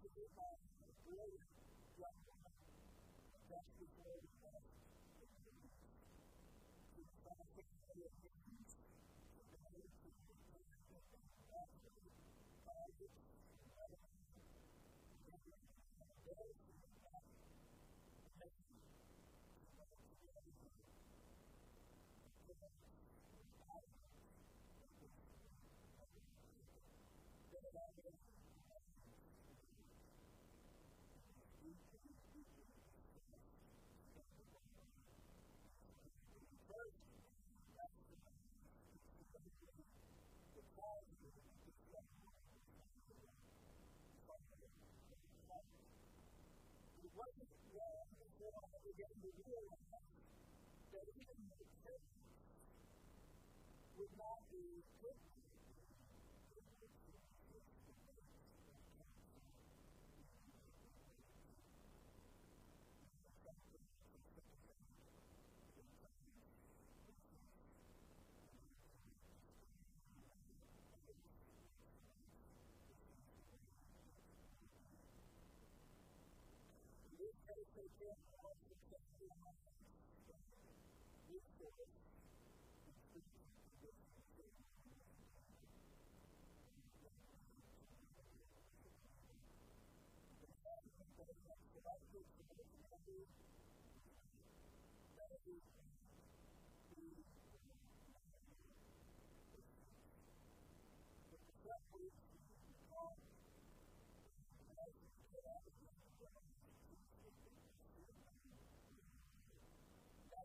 today by in the justice It wasn't long in which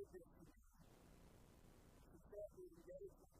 this to me. We should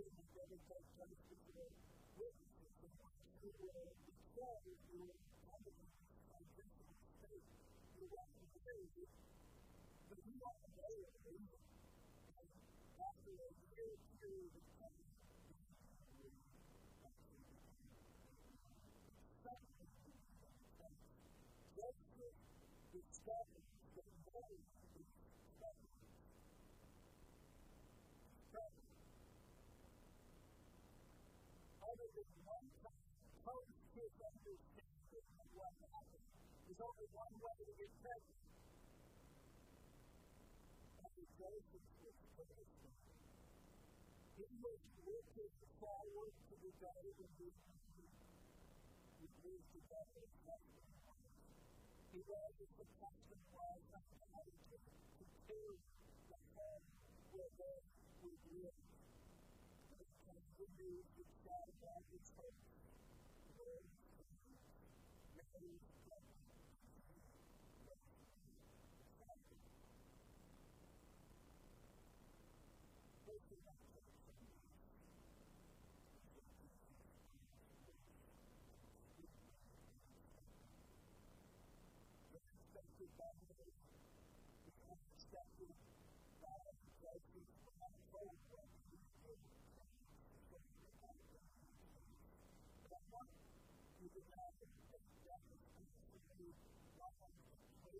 quod est in hoc loco est quod est in hoc loco est quod est in hoc loco est quod est in hoc loco est quod est in hoc loco est quod est in one time post his understanding of what happened is only one way to get pregnant. By the verses which took us in the looking forward to the day when he and Marie would live together as husband and wife, was a supposed way undoubtedly to carry the home where they would live. And it comes in these God has his hope.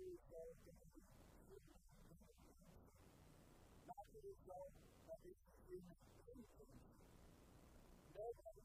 result of uh, the result of any human intention. Nobody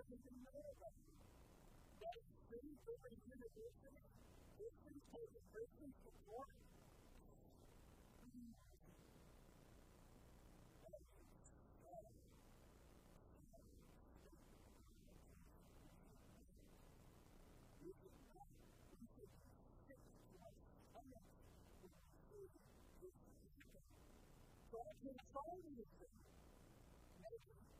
doesn't even know about it. Does that is a sad, sad statement about our is it not? Is to our stomachs you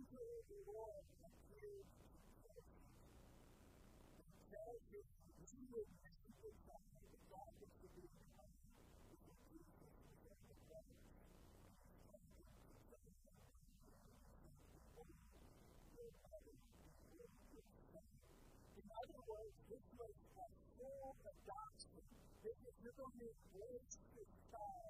angel of the Lord appeared to is a full adoption. This is, you're going to engross this child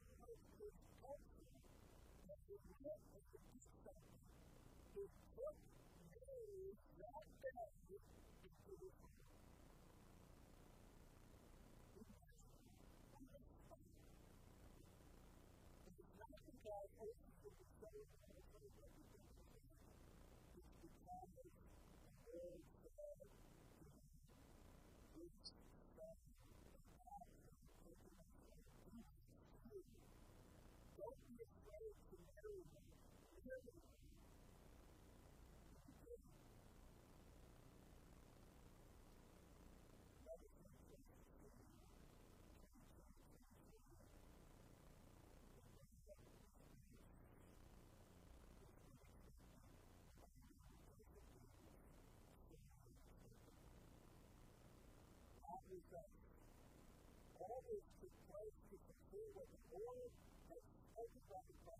and he did something. took place to fulfill what the Lord had spoken by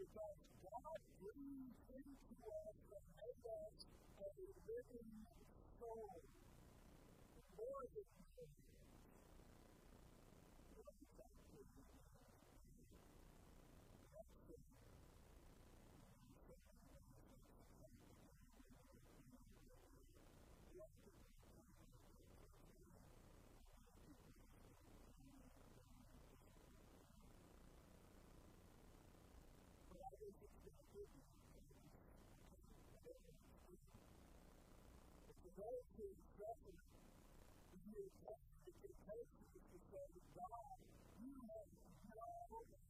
because God breathed into us to make us a living soul. More than anything. is you are present, you are present, you are present, you are present,